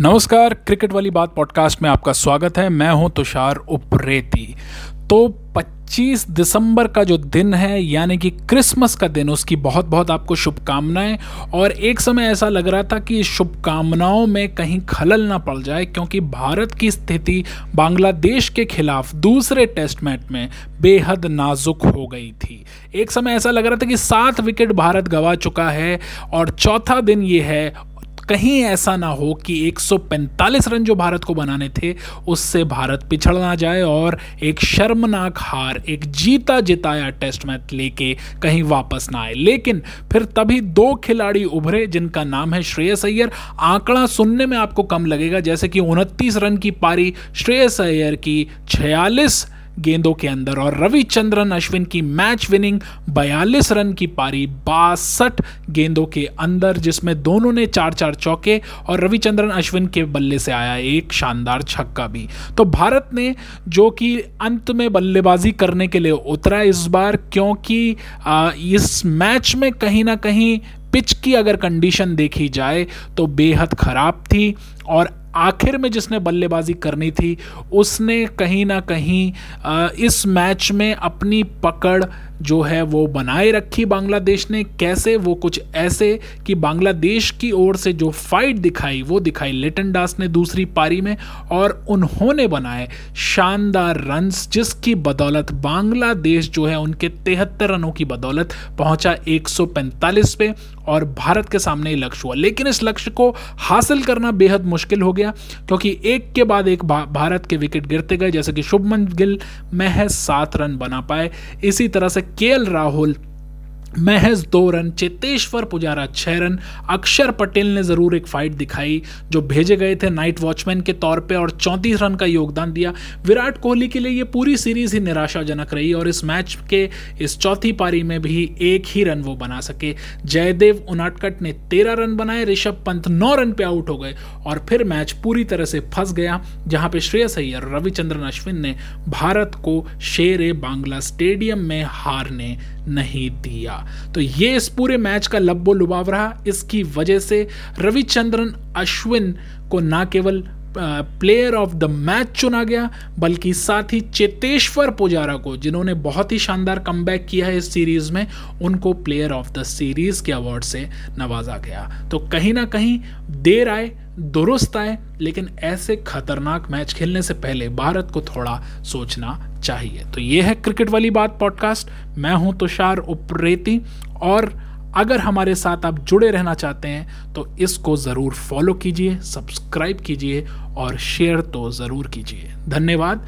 नमस्कार, क्रिकेट वाली बात पॉडकास्ट में आपका स्वागत है। मैं हूँ तुषार उप्रेती। तो 25 दिसंबर का जो दिन है, यानी कि क्रिसमस का दिन, उसकी बहुत बहुत आपको शुभकामनाएँ। और एक समय ऐसा लग रहा था कि शुभकामनाओं में कहीं खलल ना पड़ जाए, क्योंकि भारत की स्थिति बांग्लादेश के खिलाफ दूसरे टेस्ट मैच में बेहद नाजुक हो गई थी। एक समय ऐसा लग रहा था कि सात विकेट भारत गवा चुका है, और चौथा दिन ये है कहीं ऐसा ना हो कि 145 रन जो भारत को बनाने थे, उससे भारत पिछड़ ना जाए और एक शर्मनाक हार, एक जीता जिताया टेस्ट मैच लेके कहीं वापस ना आए। लेकिन फिर तभी दो खिलाड़ी उभरे जिनका नाम है श्रेयस अय्यर। आंकड़ा सुनने में आपको कम लगेगा, जैसे कि उनतीस रन की पारी श्रेयस अय्यर की छियालीस गेंदों के अंदर और रविचंद्रन अश्विन की मैच विनिंग 42 रन की पारी बासठ गेंदों के अंदर, जिसमें दोनों ने चार चार चौके और रविचंद्रन अश्विन के बल्ले से आया एक शानदार छक्का भी। तो भारत ने जो कि अंत में बल्लेबाजी करने के लिए उतरा इस बार, क्योंकि इस मैच में कहीं ना कहीं पिच की अगर कंडीशन देखी जाए तो बेहद ख़राब थी और आखिर में जिसने बल्लेबाजी करनी थी, उसने कहीं ना कहीं इस मैच में अपनी पकड़ जो है वो बनाए रखी बांग्लादेश ने, कैसे वो कुछ ऐसे कि बांग्लादेश की ओर से जो फाइट दिखाई, वो दिखाई लिटन दास ने दूसरी पारी में और उन्होंने बनाए शानदार रन्स जिसकी बदौलत बांग्लादेश जो है उनके तिहत्तर रनों की बदौलत पहुँचा 145 पे और भारत के सामने ही लक्ष्य हुआ। लेकिन इस लक्ष्य को हासिल करना बेहद मुश्किल हो गया, क्योंकि एक के बाद एक भारत के विकेट गिरते गए, जैसे कि शुभमन गिल महज सात रन बना पाए। इसी तरह से के राहुल महज दो रन, चेतेश्वर पुजारा छह रन। अक्षर पटेल ने ज़रूर एक फाइट दिखाई, जो भेजे गए थे नाइट वॉचमैन के तौर पे और चौंतीस रन का योगदान दिया। विराट कोहली के लिए ये पूरी सीरीज़ ही निराशाजनक रही और इस मैच के इस चौथी पारी में भी एक ही रन वो बना सके। जयदेव उनाटकट ने तेरह रन बनाए, ऋषभ पंत नौ रन पे आउट हो गए और फिर मैच पूरी तरह से फंस गया, जहाँ पे श्रेयस अय्यर, रविचंद्रन अश्विन ने भारत को शेर बांग्ला स्टेडियम में हारने नहीं दिया। तो ये इस पूरे मैच का लब्बो लुभाव रहा। इसकी वजह से रविचंद्रन अश्विन को ना केवल प्लेयर ऑफ़ द मैच चुना गया, बल्कि साथ ही चेतेश्वर पुजारा को, जिन्होंने बहुत ही शानदार कम किया है इस सीरीज़ में, उनको प्लेयर ऑफ़ द सीरीज़ के अवार्ड से नवाजा गया। तो कहीं ना कहीं देर आए दुरुस्त आए, लेकिन ऐसे खतरनाक मैच खेलने से पहले भारत को थोड़ा सोचना चाहिए। तो ये है क्रिकेट वाली बात पॉडकास्ट। मैं हूँ तुषार उप्रेती, और अगर हमारे साथ आप जुड़े रहना चाहते हैं तो इसको ज़रूर फॉलो कीजिए, सब्सक्राइब कीजिए, और शेयर तो ज़रूर कीजिए। धन्यवाद।